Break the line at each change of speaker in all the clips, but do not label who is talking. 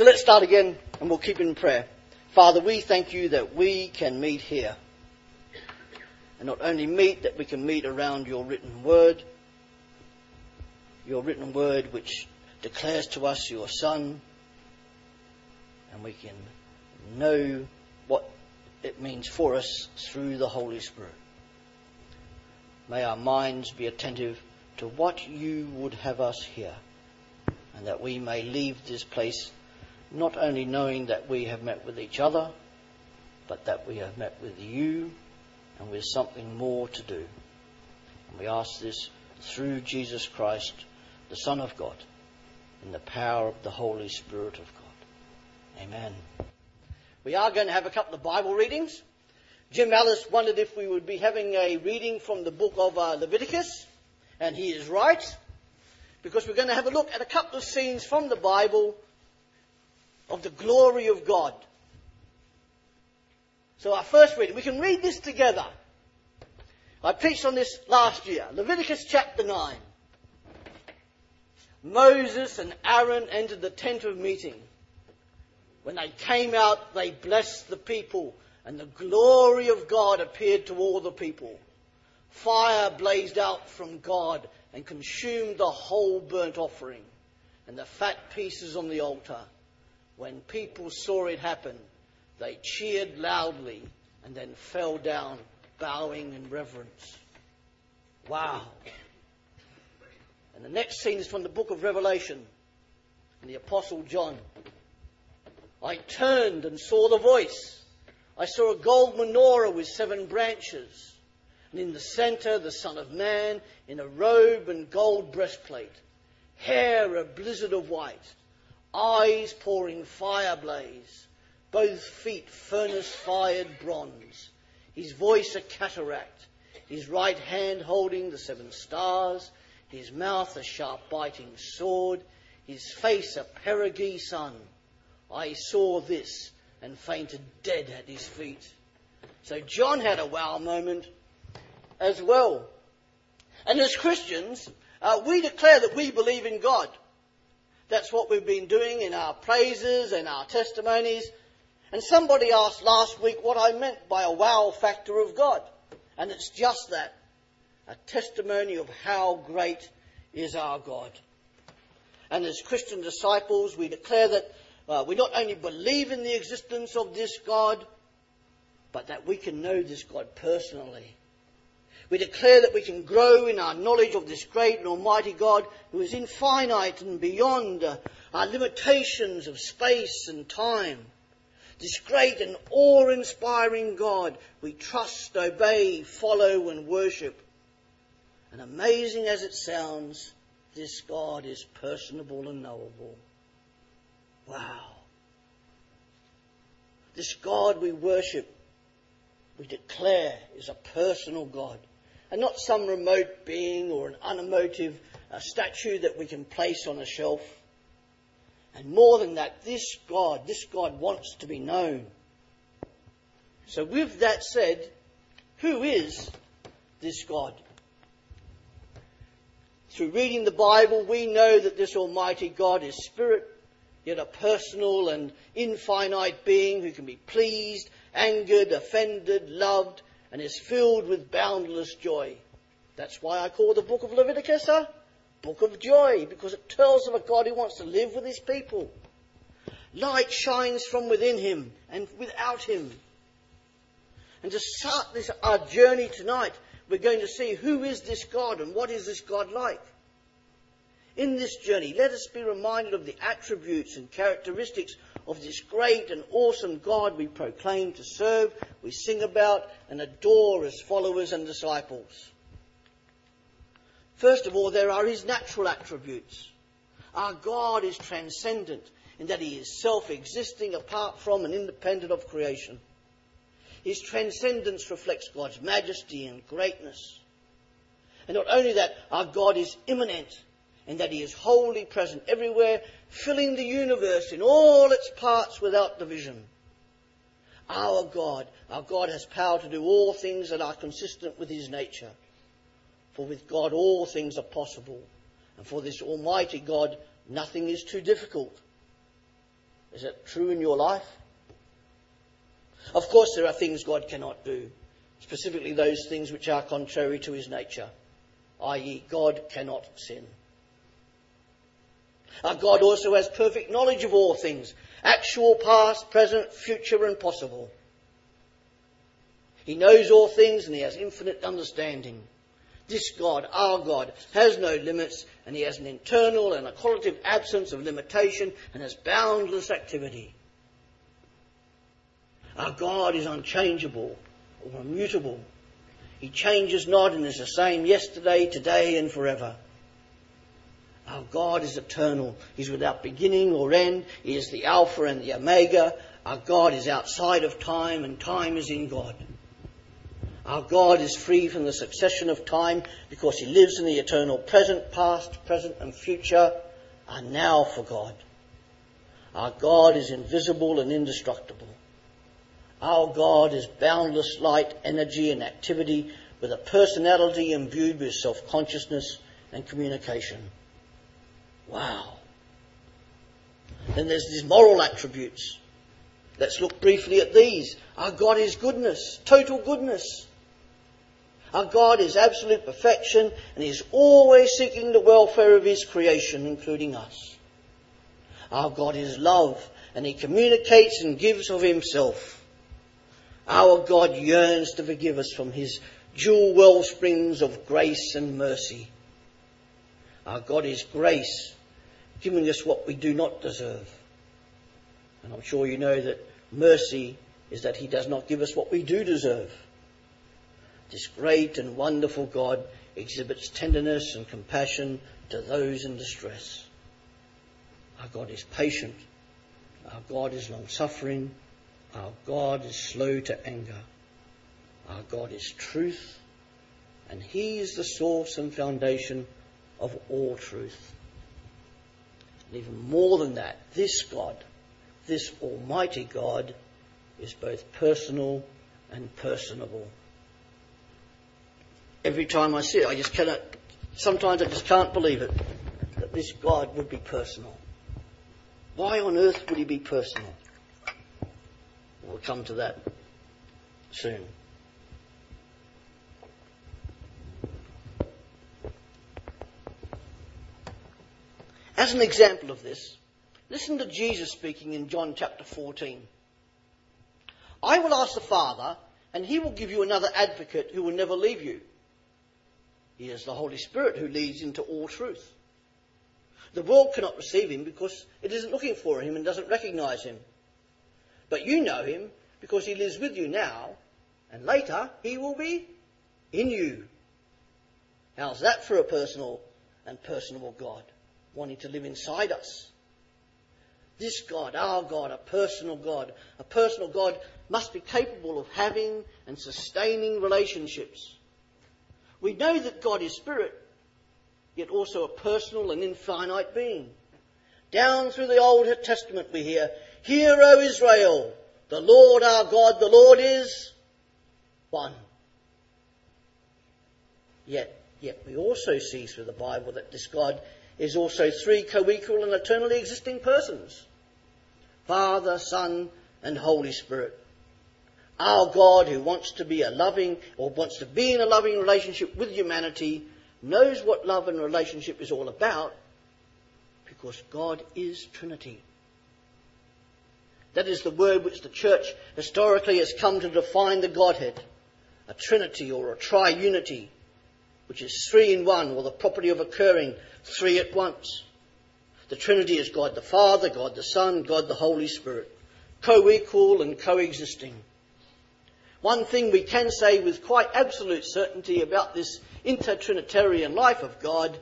So let's start again and we'll keep in prayer. Father, we thank you that we can meet here. And not only meet, that we can meet around your written word, your written word which declares to us your Son, and we can know what it means for us through the Holy Spirit. May our minds be attentive to what you would have us hear, and that we may leave this place not only knowing that we have met with each other, but that we have met with you and with something more to do. And we ask this through Jesus Christ, the Son of God, in the power of the Holy Spirit of God. Amen. We are going to have a couple of Bible readings. Jim Ellis wondered if we would be having a reading from the book of uh, Leviticus, and he is right, because we're going to have a look at a couple of scenes from the Bible of the glory of God. So our first reading, we can read this together. I preached on this last year. Leviticus chapter 9. Moses and Aaron entered the tent of meeting. When they came out, they blessed the people, and the glory of God appeared to all the people. Fire blazed out from God and consumed the whole burnt offering and the fat pieces on the altar when people saw it happen, they cheered loudly and then fell down, bowing in reverence. Wow. And the next scene is from the book of Revelation and the Apostle John. I turned and saw the voice. I saw a gold menorah with seven branches, and in the center the Son of Man in a robe and gold breastplate, hair a blizzard of white eyes pouring fire blaze, both feet furnace fired bronze, his voice a cataract, his right hand holding the seven stars, his mouth a sharp biting sword, his face a perigee sun. I saw this and fainted dead at his feet. So John had a wow moment as well. And as Christians, uh, we declare that we believe in God. That's what we've been doing in our praises and our testimonies. And somebody asked last week what I meant by a wow factor of God. And it's just that a testimony of how great is our God. And as Christian disciples, we declare that uh, we not only believe in the existence of this God, but that we can know this God personally. We declare that we can grow in our knowledge of this great and almighty God who is infinite and beyond uh, our limitations of space and time. This great and awe-inspiring God we trust, obey, follow and worship. And amazing as it sounds, this God is personable and knowable. Wow. This God we worship, we declare is a personal God and not some remote being or an unemotive uh, statue that we can place on a shelf. And more than that, this God, this God wants to be known. So, with that said, who is this God? Through reading the Bible, we know that this Almighty God is Spirit, yet a personal and infinite being who can be pleased, angered, offended, loved, and is filled with boundless joy. That's why I call the book of Leviticus a book of joy, because it tells of a God who wants to live with his people. Light shines from within him and without him. And to start this our journey tonight, we're going to see who is this God and what is this God like. In this journey, let us be reminded of the attributes and characteristics of this great and awesome God we proclaim to serve, we sing about, and adore as followers and disciples. First of all, there are his natural attributes. Our God is transcendent in that he is self existing apart from and independent of creation. His transcendence reflects God's majesty and greatness. And not only that, our God is immanent in that he is wholly present everywhere, filling the universe in all its parts without division. Our God, our God has power to do all things that are consistent with his nature. For with God all things are possible. And for this Almighty God, nothing is too difficult. Is that true in your life? Of course, there are things God cannot do, specifically those things which are contrary to his nature, i.e., God cannot sin. Our God also has perfect knowledge of all things, actual, past, present, future, and possible. He knows all things and he has infinite understanding. This God, our God, has no limits and he has an internal and a qualitative absence of limitation and has boundless activity. Our God is unchangeable or immutable. He changes not and is the same yesterday, today, and forever. Our God is eternal. He's without beginning or end. He is the Alpha and the Omega. Our God is outside of time and time is in God. Our God is free from the succession of time because he lives in the eternal present, past, present, and future are now for God. Our God is invisible and indestructible. Our God is boundless light, energy, and activity with a personality imbued with self consciousness and communication. Wow. Then there's these moral attributes. Let's look briefly at these. Our God is goodness, total goodness. Our God is absolute perfection and He is always seeking the welfare of His creation, including us. Our God is love and He communicates and gives of Himself. Our God yearns to forgive us from His dual well springs of grace and mercy. Our God is grace, giving us what we do not deserve. And I'm sure you know that mercy is that He does not give us what we do deserve. This great and wonderful God exhibits tenderness and compassion to those in distress. Our God is patient. Our God is long suffering. Our God is slow to anger. Our God is truth. And He is the source and foundation of all truth. And even more than that, this God, this Almighty God, is both personal and personable every time I see it. I just cannot, sometimes I just can't believe it, that this God would be personal. Why on earth would he be personal? We'll come to that soon. As an example of this, listen to Jesus speaking in John chapter 14. I will ask the Father, and he will give you another advocate who will never leave you. He is the Holy Spirit who leads into all truth. The world cannot receive him because it isn't looking for him and doesn't recognize him. But you know him because he lives with you now, and later he will be in you. How's that for a personal and personable God wanting to live inside us? This God, our God, a personal God, a personal God must be capable of having and sustaining relationships we know that God is spirit, yet also a personal and infinite being. Down through the Old Testament we hear, Hear, O Israel, the Lord our God, the Lord is one. Yet, yet we also see through the Bible that this God is also three co-equal and eternally existing persons. Father, Son, and Holy Spirit. Our God, who wants to be a loving or wants to be in a loving relationship with humanity, knows what love and relationship is all about because God is Trinity. That is the word which the church historically has come to define the Godhead a Trinity or a triunity, which is three in one or the property of occurring three at once. The Trinity is God the Father, God the Son, God the Holy Spirit, co equal and coexisting. One thing we can say with quite absolute certainty about this intertrinitarian life of God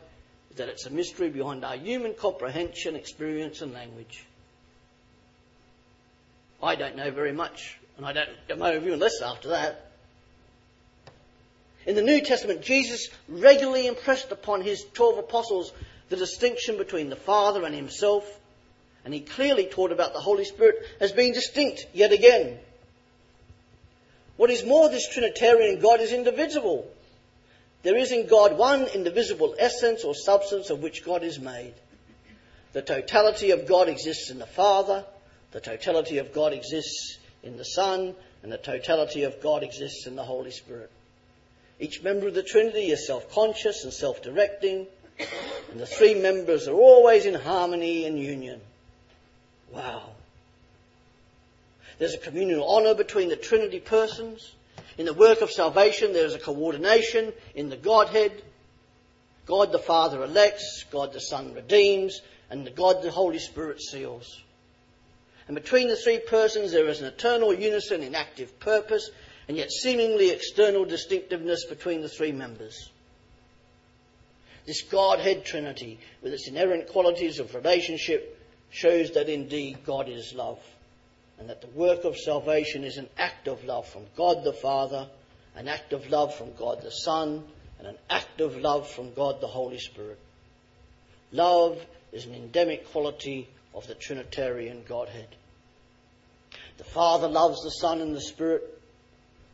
is that it's a mystery beyond our human comprehension, experience, and language. I don't know very much, and I don't know even less after that. In the New Testament, Jesus regularly impressed upon his 12 apostles the distinction between the Father and himself, and he clearly taught about the Holy Spirit as being distinct yet again. What is more, this Trinitarian God is indivisible. There is in God one indivisible essence or substance of which God is made. The totality of God exists in the Father, The totality of God exists in the Son, and the totality of God exists in the Holy Spirit. Each member of the Trinity is self conscious and self directing, and the three members are always in harmony and union. Wow. There's a communal honour between the Trinity persons. In the work of salvation, there is a coordination in the Godhead. God the Father elects, God the Son redeems, and the God the Holy Spirit seals. And between the three persons, there is an eternal unison in active purpose, and yet seemingly external distinctiveness between the three members. This Godhead Trinity, with its inherent qualities of relationship, shows that indeed God is love, and that the work of salvation is an act of love from God the Father, an act of love from God the Son, and an act of love from God the Holy Spirit. Love is an endemic quality of the Trinitarian Godhead. The Father loves the Son and the Spirit.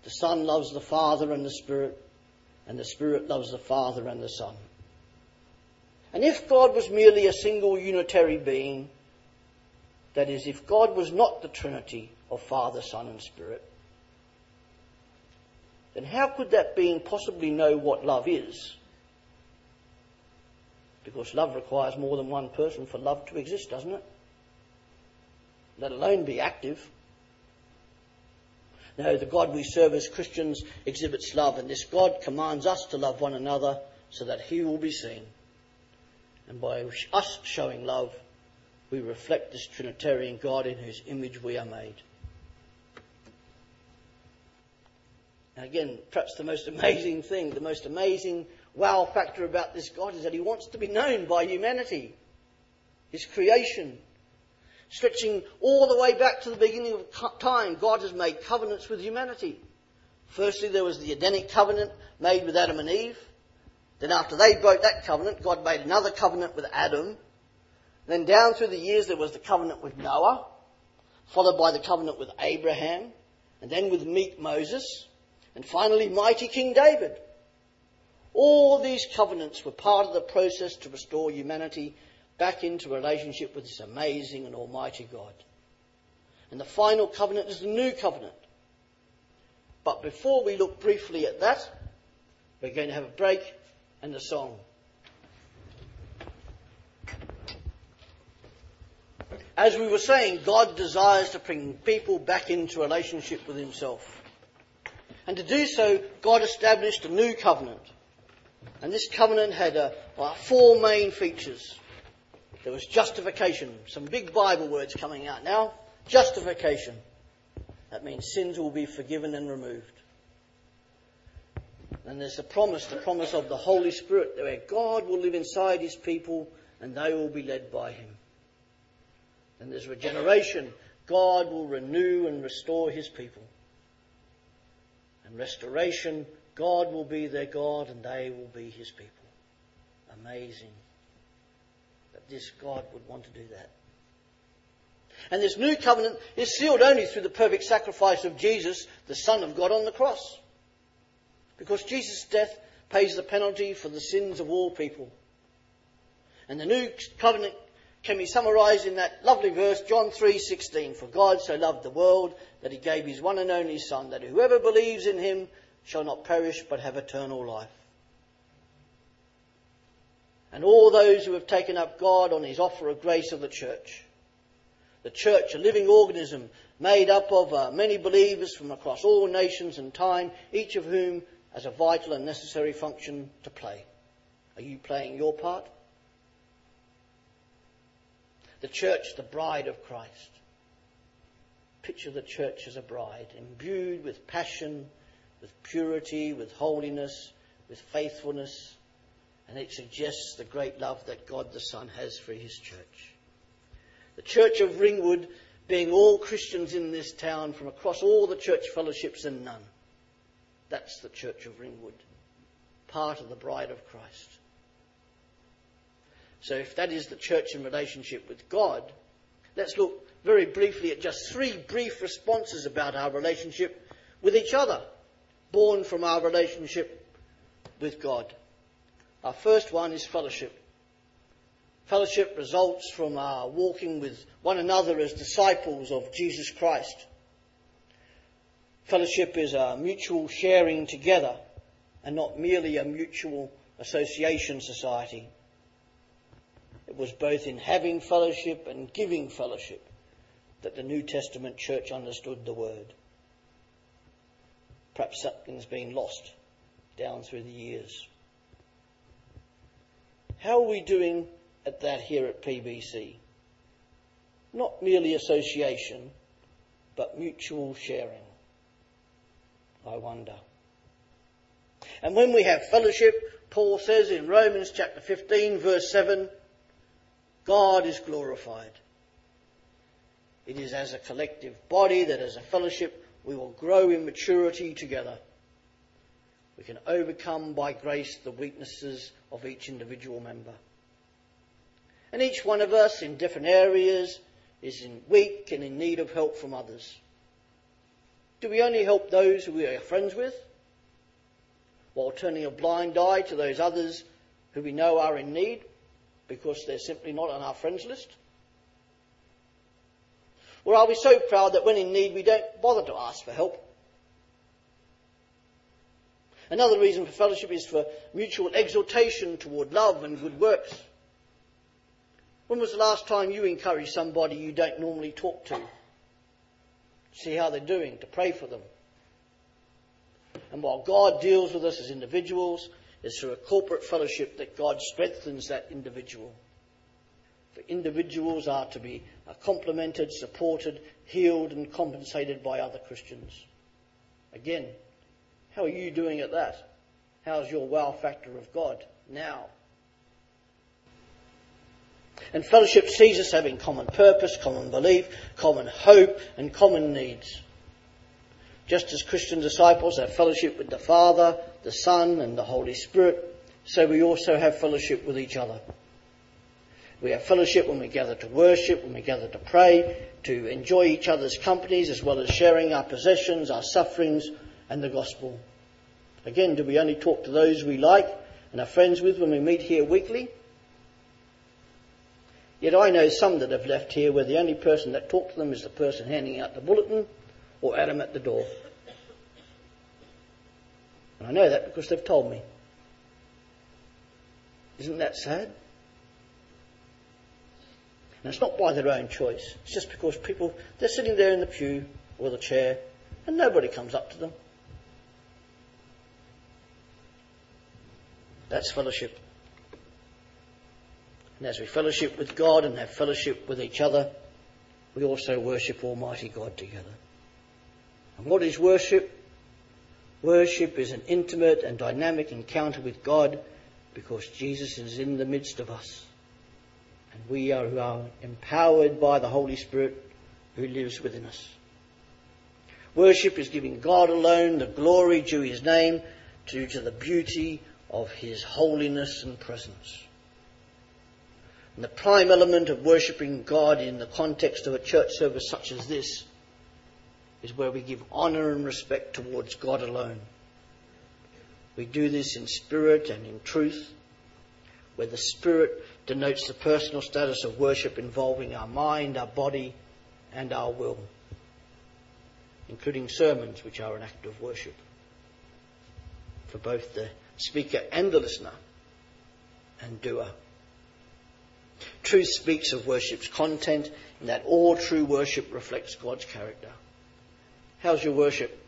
The Son loves the Father and the Spirit. And the Spirit loves the Father and the Son. And if God was merely a single unitary being, that is, if God was not the Trinity of Father, Son, and Spirit, then how could that being possibly know what love is? Because love requires more than one person for love to exist, doesn't it? Let alone be active. No, the God we serve as Christians exhibits love, and this God commands us to love one another so that He will be seen. And by us showing love, we reflect this Trinitarian God in whose image we are made. Now again, perhaps the most amazing thing, the most amazing wow factor about this God is that He wants to be known by humanity, His creation, stretching all the way back to the beginning of time, God has made covenants with humanity. Firstly, there was the Edenic covenant made with Adam and Eve. Then, after they broke that covenant, God made another covenant with Adam. Then, down through the years, there was the covenant with Noah, followed by the covenant with Abraham, and then with meek Moses, and finally, mighty King David. All these covenants were part of the process to restore humanity back into relationship with this amazing and almighty God. And the final covenant is the new covenant. But before we look briefly at that, we're going to have a break and a song. As we were saying, God desires to bring people back into relationship with Himself. And to do so, God established a new covenant. And this covenant had uh, well, four main features. There was justification. Some big Bible words coming out now. Justification. That means sins will be forgiven and removed. And there's a promise, the promise of the Holy Spirit, where God will live inside his people and they will be led by him. And there's regeneration. God will renew and restore his people. And restoration, God will be their God and they will be his people. Amazing this God would want to do that. And this new covenant is sealed only through the perfect sacrifice of Jesus, the Son of God, on the cross. Because Jesus' death pays the penalty for the sins of all people. And the new covenant can be summarized in that lovely verse, John 3:16, for God so loved the world that he gave his one and only son that whoever believes in him shall not perish but have eternal life and all those who have taken up God on his offer of grace of the church. The church, a living organism made up of uh, many believers from across all nations and time, each of whom has a vital and necessary function to play. Are you playing your part? The church, the bride of Christ. Picture the church as a bride, imbued with passion, with purity, with holiness, with faithfulness, and it suggests the great love that God the Son has for his church. The Church of Ringwood being all Christians in this town from across all the church fellowships and none. That's the Church of Ringwood, part of the bride of Christ. So if that is the church in relationship with God, let's look very briefly at just three brief responses about our relationship with each other, born from our relationship with God. Our first one is fellowship. Fellowship results from our walking with one another as disciples of Jesus Christ. Fellowship is a mutual sharing together and not merely a mutual association society. It was both in having fellowship and giving fellowship that the New Testament church understood the word. Perhaps something's been lost down through the years. How are we doing at that here at PBC? Not merely association, but mutual sharing. I wonder. And when we have fellowship, Paul says in Romans chapter 15 verse 7, God is glorified. It is as a collective body that as a fellowship we will grow in maturity together. We can overcome by grace the weaknesses of each individual member. And each one of us in different areas is weak and in need of help from others. Do we only help those who we are friends with? While turning a blind eye to those others who we know are in need because they're simply not on our friends list? Or are we so proud that when in need we don't bother to ask for help? Another reason for fellowship is for mutual exhortation toward love and good works. When was the last time you encouraged somebody you don't normally talk to? See how they're doing, to pray for them. And while God deals with us as individuals, it's through a corporate fellowship that God strengthens that individual. For individuals are to be complemented, supported, healed, and compensated by other Christians. Again, how are you doing at that? How's your wow factor of God now? And fellowship sees us having common purpose, common belief, common hope, and common needs. Just as Christian disciples have fellowship with the Father, the Son, and the Holy Spirit, so we also have fellowship with each other. We have fellowship when we gather to worship, when we gather to pray, to enjoy each other's companies, as well as sharing our possessions, our sufferings, and the gospel. Again, do we only talk to those we like and are friends with when we meet here weekly? Yet I know some that have left here where the only person that talks to them is the person handing out the bulletin or Adam at the door. And I know that because they've told me. Isn't that sad? And it's not by their own choice. It's just because people, they're sitting there in the pew or the chair and nobody comes up to them. That's fellowship. And as we fellowship with God and have fellowship with each other, we also worship Almighty God together. And what is worship? Worship is an intimate and dynamic encounter with God because Jesus is in the midst of us. And we are, who are empowered by the Holy Spirit who lives within us. Worship is giving God alone the glory due his name due to the beauty of his holiness and presence. And the prime element of worshipping God in the context of a church service such as this is where we give honour and respect towards God alone. We do this in spirit and in truth, where the spirit denotes the personal status of worship involving our mind, our body, and our will, including sermons, which are an act of worship for both the speaker and the listener, and doer. Truth speaks of worship's content, and that all true worship reflects God's character. How's your worship?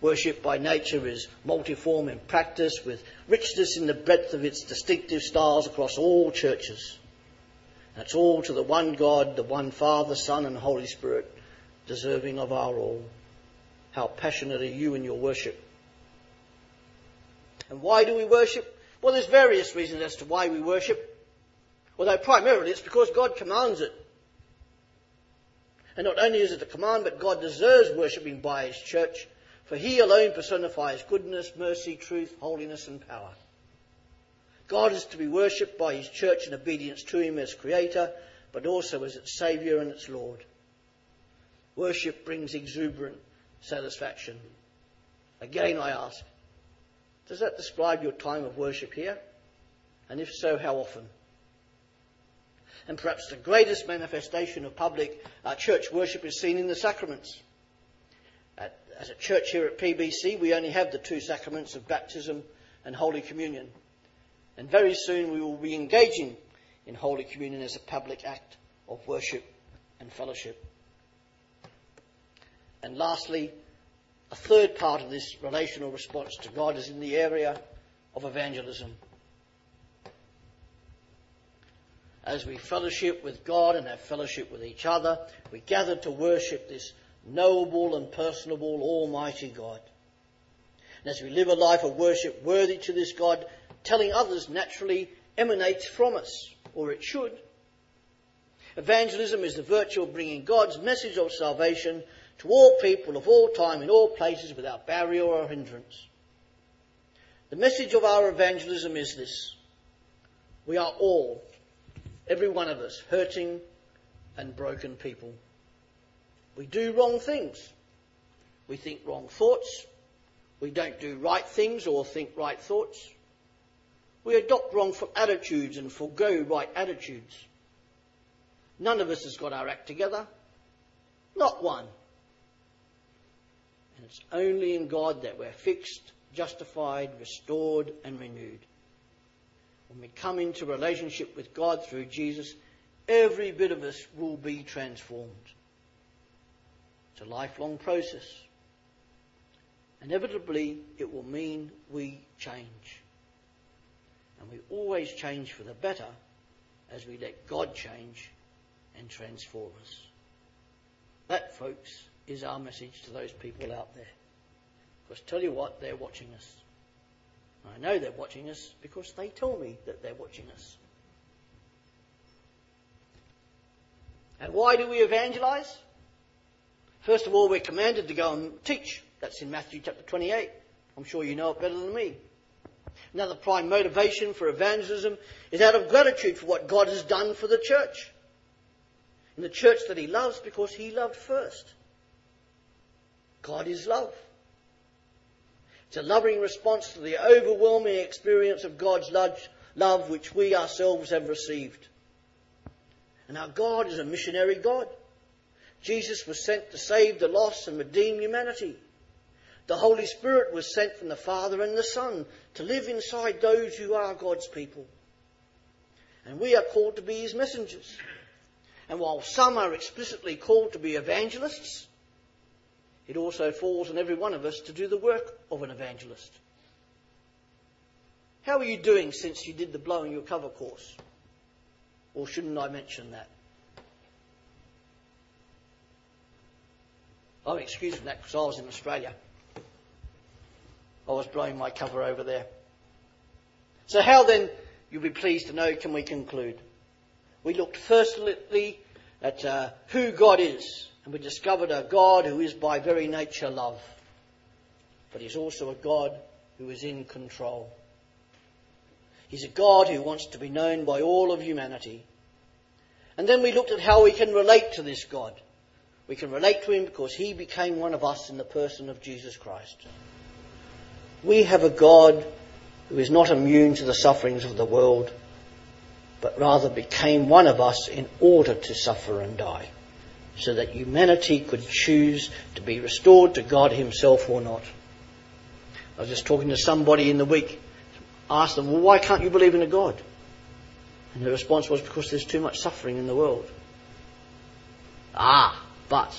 Worship by nature is multiform in practice with richness in the breadth of its distinctive styles across all churches. That's all to the one God, the one Father, Son, and Holy Spirit, deserving of our all. How passionate are you in your worship? And why do we worship? Well, there's various reasons as to why we worship. Although primarily it's because God commands it. And not only is it a command, but God deserves worshipping by His church, for He alone personifies goodness, mercy, truth, holiness, and power. God is to be worshipped by His church in obedience to Him as Creator, but also as its Saviour and its Lord. Worship brings exuberant satisfaction. Again, I ask, does that describe your time of worship here? And if so, how often? And perhaps the greatest manifestation of public uh, church worship is seen in the sacraments. At, as a church here at PBC, we only have the two sacraments of baptism and Holy Communion. And very soon we will be engaging in Holy Communion as a public act of worship and fellowship. And lastly, a third part of this relational response to God is in the area of evangelism. As we fellowship with God and have fellowship with each other, we gather to worship this knowable and personable Almighty God. And as we live a life of worship worthy to this God, telling others naturally emanates from us, or it should. Evangelism is the virtue of bringing God's message of salvation to all people of all time in all places without barrier or hindrance. The message of our evangelism is this. We are all, every one of us, hurting and broken people. We do wrong things. We think wrong thoughts. We don't do right things or think right thoughts. We adopt wrong attitudes and forego right attitudes. None of us has got our act together. Not one. And it's only in God that we're fixed, justified, restored, and renewed. When we come into relationship with God through Jesus, every bit of us will be transformed. It's a lifelong process. Inevitably, it will mean we change. And we always change for the better as we let God change and transform us. That, folks, is our message to those people out there. Because tell you what, they're watching us. I know they're watching us because they tell me that they're watching us. And why do we evangelize? First of all, we're commanded to go and teach. That's in Matthew chapter 28. I'm sure you know it better than me. Another prime motivation for evangelism is out of gratitude for what God has done for the church. In the church that He loves because He loved first. God is love. It's a loving response to the overwhelming experience of God's love which we ourselves have received. And our God is a missionary God. Jesus was sent to save the lost and redeem humanity. The Holy Spirit was sent from the Father and the Son to live inside those who are God's people. And we are called to be His messengers. And while some are explicitly called to be evangelists, it also falls on every one of us to do the work of an evangelist. How are you doing since you did the blowing your cover course? Or shouldn't I mention that? I'm excused from that because I was in Australia. I was blowing my cover over there. So how then, you'll be pleased to know, can we conclude? We looked firstly at uh, who God is, and we discovered a God who is by very nature love. But he's also a God who is in control. He's a God who wants to be known by all of humanity. And then we looked at how we can relate to this God. We can relate to him because he became one of us in the person of Jesus Christ. We have a God who is not immune to the sufferings of the world, but rather became one of us in order to suffer and die, so that humanity could choose to be restored to God Himself or not. I was just talking to somebody in the week, asked them, well, why can't you believe in a God? And the response was, because there's too much suffering in the world. Ah, but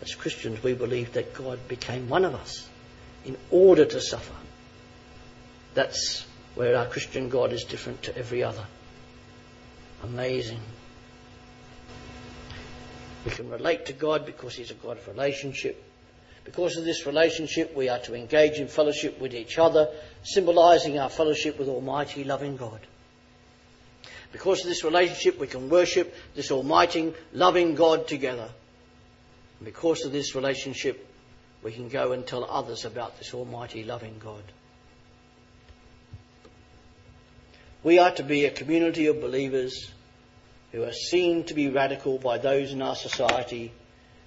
as Christians, we believe that God became one of us in order to suffer. That's where our Christian God is different to every other. Amazing. We can relate to God because He's a God of relationship. Because of this relationship, we are to engage in fellowship with each other, symbolizing our fellowship with Almighty, loving God. Because of this relationship, we can worship this Almighty, loving God together. And because of this relationship, we can go and tell others about this almighty loving God. We are to be a community of believers who are seen to be radical by those in our society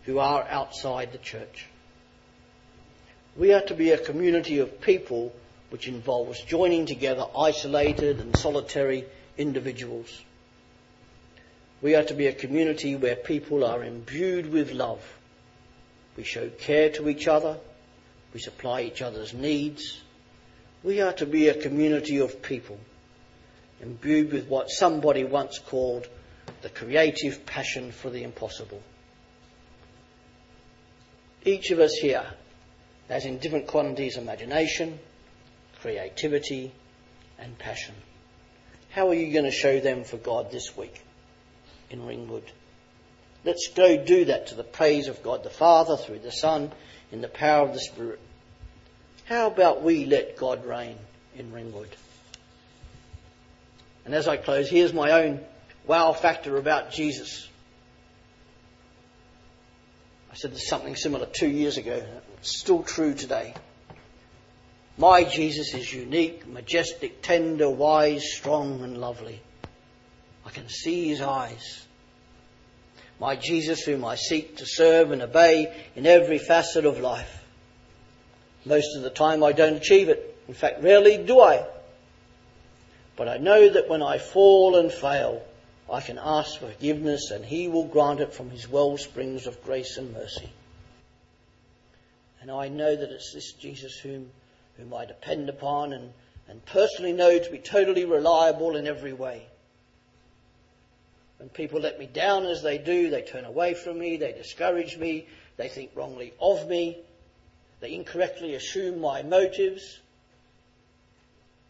who are outside the church. We are to be a community of people which involves joining together isolated and solitary individuals. We are to be a community where people are imbued with love. We show care to each other. We supply each other's needs. We are to be a community of people imbued with what somebody once called the creative passion for the impossible. Each of us here has in different quantities imagination, creativity, and passion. How are you going to show them for God this week in Ringwood? Let's go do that to the praise of God the Father through the Son in the power of the Spirit. How about we let God reign in Ringwood? And as I close, here's my own wow factor about Jesus. I said something similar two years ago. It's still true today. My Jesus is unique, majestic, tender, wise, strong, and lovely. I can see his eyes. My Jesus, whom I seek to serve and obey in every facet of life. Most of the time I don't achieve it. In fact, rarely do I. But I know that when I fall and fail, I can ask for forgiveness and He will grant it from His well springs of grace and mercy. And I know that it's this Jesus whom, whom I depend upon and, and personally know to be totally reliable in every way. When people let me down as they do, they turn away from me, they discourage me, they think wrongly of me, they incorrectly assume my motives.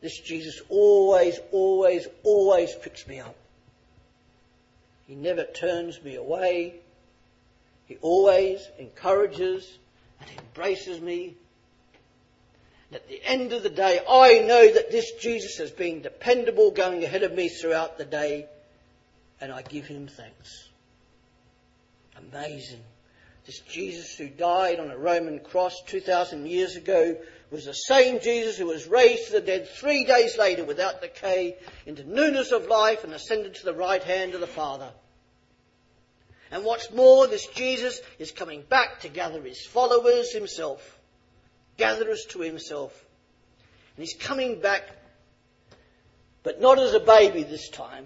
This Jesus always, always, always picks me up. He never turns me away. He always encourages and embraces me. And at the end of the day, I know that this Jesus has been dependable going ahead of me throughout the day, and I give him thanks. Amazing. This Jesus who died on a Roman cross 2,000 years ago was the same Jesus who was raised to the dead three days later without decay into newness of life and ascended to the right hand of the Father. And what's more, this Jesus is coming back to gather his followers himself, gather us to himself. And he's coming back, but not as a baby this time,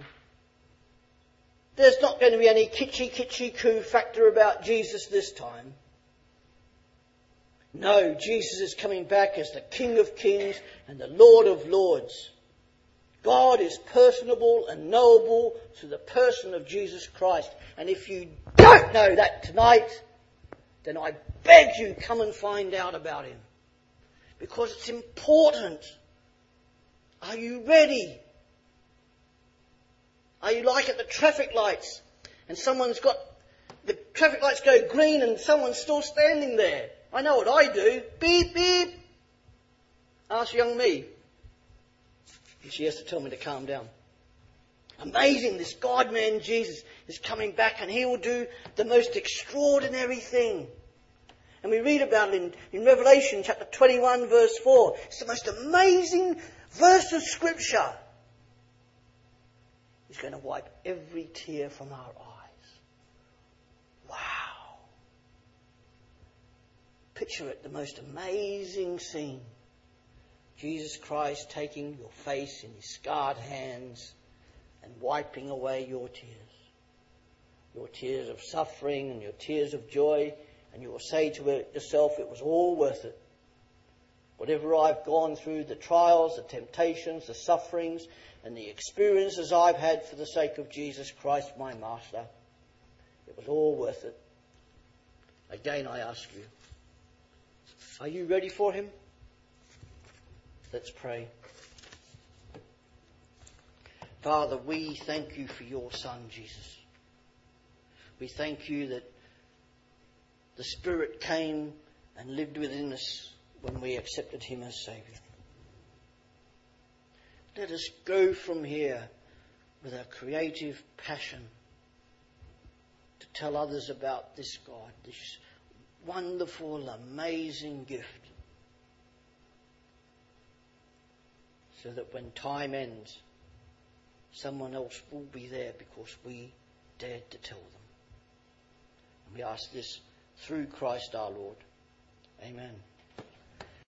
there's not going to be any kitschy kitschy coo factor about Jesus this time. No, Jesus is coming back as the King of Kings and the Lord of Lords. God is personable and knowable through the person of Jesus Christ. And if you don't know that tonight, then I beg you come and find out about him. Because it's important. Are you ready? Are you like at the traffic lights and someone's got the traffic lights go green and someone's still standing there? I know what I do. Beep, beep. Ask young me. She has to tell me to calm down. Amazing, this God man Jesus is coming back and he will do the most extraordinary thing. And we read about it in, in Revelation chapter 21 verse 4. It's the most amazing verse of scripture. He's going to wipe every tear from our eyes. Wow. Picture it, the most amazing scene. Jesus Christ taking your face in his scarred hands and wiping away your tears. Your tears of suffering and your tears of joy, and you will say to yourself, it was all worth it. Whatever I've gone through, the trials, the temptations, the sufferings, and the experiences I've had for the sake of Jesus Christ, my Master, it was all worth it. Again, I ask you, are you ready for Him? Let's pray. Father, we thank you for your Son, Jesus. We thank you that the Spirit came and lived within us when we accepted Him as Saviour. Let us go from here with a creative passion to tell others about this God, this wonderful, amazing gift. So that when time ends, someone else will be there because we dared to tell them. And we ask this through Christ our Lord. Amen.